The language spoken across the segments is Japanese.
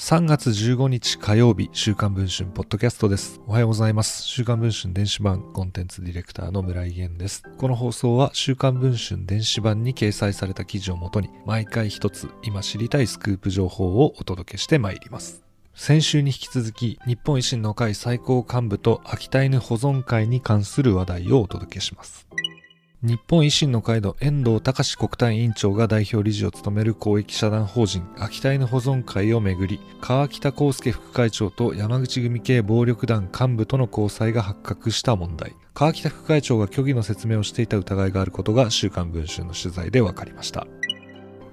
3月15日火曜日、週刊文春ポッドキャストです。おはようございます。週刊文春電子版コンテンツディレクターの村井源です。この放送は週刊文春電子版に掲載された記事をもとに、毎回一つ今知りたいスクープ情報をお届けしてまいります。先週に引き続き、日本維新の会最高幹部と秋田犬保存会に関する話題をお届けします。日本維新の会の遠藤隆国対委員長が代表理事を務める公益社団法人秋田犬保存会をめぐり川北康介副会長と山口組系暴力団幹部との交際が発覚した問題川北副会長が虚偽の説明をしていた疑いがあることが週刊文春の取材で分かりました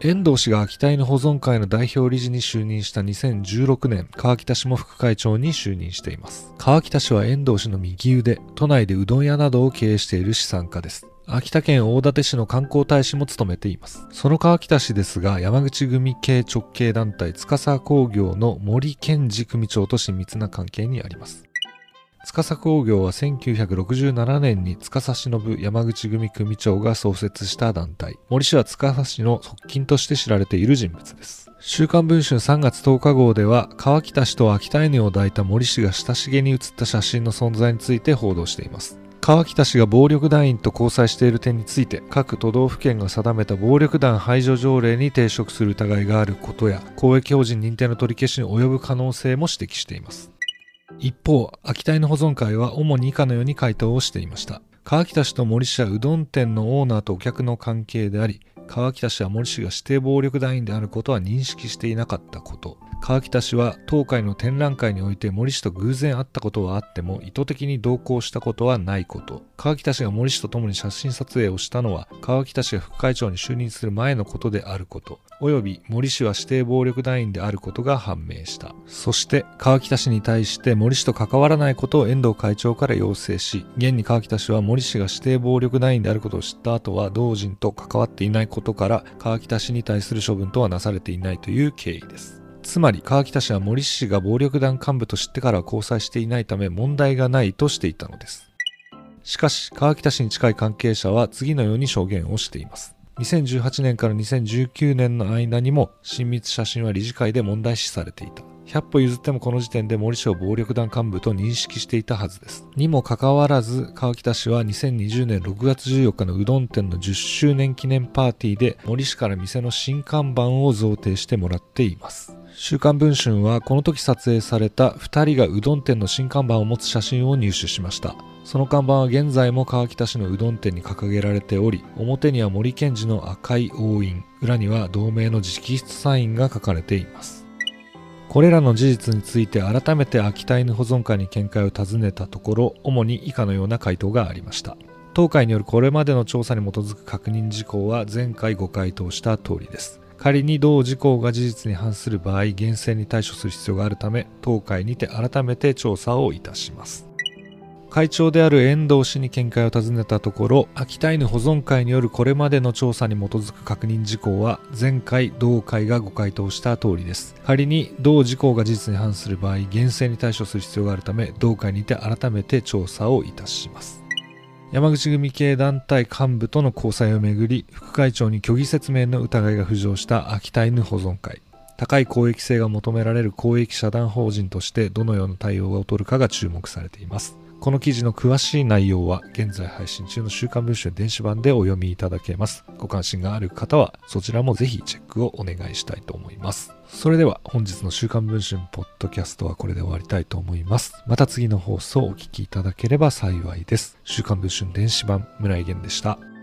遠藤氏が秋田犬保存会の代表理事に就任した2016年、川北氏も副会長に就任しています。川北氏は遠藤氏の右腕、都内でうどん屋などを経営している資産家です。秋田県大館市の観光大使も務めています。その川北市ですが、山口組系直系団体司工業の森健二組長と親密な関係にあります。司工業は1967年に司忍山口組組長が創設した団体。森氏は司氏の側近として知られている人物です。週刊文春3月10日号では、川北氏と秋田犬を抱いた森氏が親しげに写った写真の存在について報道しています。川北氏が暴力団員と交際している点について各都道府県が定めた暴力団排除条例に抵触する疑いがあることや公益法人認定の取り消しに及ぶ可能性も指摘しています。一方秋田犬保存会は主に以下のように回答をしていました。川北氏と森氏はうどん店のオーナーとお客の関係であり川北氏は森氏が指定暴力団員であることは認識していなかったこと。川北氏は当会の展覧会において森氏と偶然会ったことはあっても意図的に同行したことはないこと。川北氏が森氏と共に写真撮影をしたのは川北氏が副会長に就任する前のことであること。および森氏は指定暴力団員であることが判明した。そして川北氏に対して森氏と関わらないことを遠藤会長から要請し現に川北氏は森氏が指定暴力団員であることを知った後は同人と関わっていないことから川北氏に対する処分とはなされていないという経緯です。つまり川北氏は森氏が暴力団幹部と知ってからは交際していないため問題がないとしていたのです。しかし川北氏に近い関係者は次のように証言をしています。2018年から2019年の間にも親密写真は理事会で問題視されていた。100歩譲ってもこの時点で森氏を暴力団幹部と認識していたはずです。にもかかわらず、川北氏は2020年6月14日のうどん店の10周年記念パーティーで森氏から店の新看板を贈呈してもらっています。週刊文春はこの時撮影された2人がうどん店の新看板を持つ写真を入手しましたその看板は現在も川北市のうどん店に掲げられており表には森健二の赤い押印裏には同盟の直筆サインが書かれていますこれらの事実について改めて秋田犬保存会に見解を尋ねたところ主に以下のような回答がありました当会によるこれまでの調査に基づく確認事項は前回ご回答した通りです仮に同事項が事実に反する場合、厳正に対処する必要があるため、当会にて改めて調査をいたします。会長である遠藤氏に見解を尋ねたところ、秋田犬保存会によるこれまでの調査に基づく確認事項は、前回同会がご回答した通りです。仮に同事項が事実に反する場合、厳正に対処する必要があるため、同会にて改めて調査をいたします。山口組系団体幹部との交際をめぐり副会長に虚偽説明の疑いが浮上した秋田犬保存会高い公益性が求められる公益社団法人としてどのような対応を取るかが注目されていますこの記事の詳しい内容は現在配信中の週刊文春電子版でお読みいただけます。ご関心がある方はそちらもぜひチェックをお願いしたいと思います。それでは本日の週刊文春ポッドキャストはこれで終わりたいと思います。また次の放送をお聞きいただければ幸いです。週刊文春電子版村井源でした。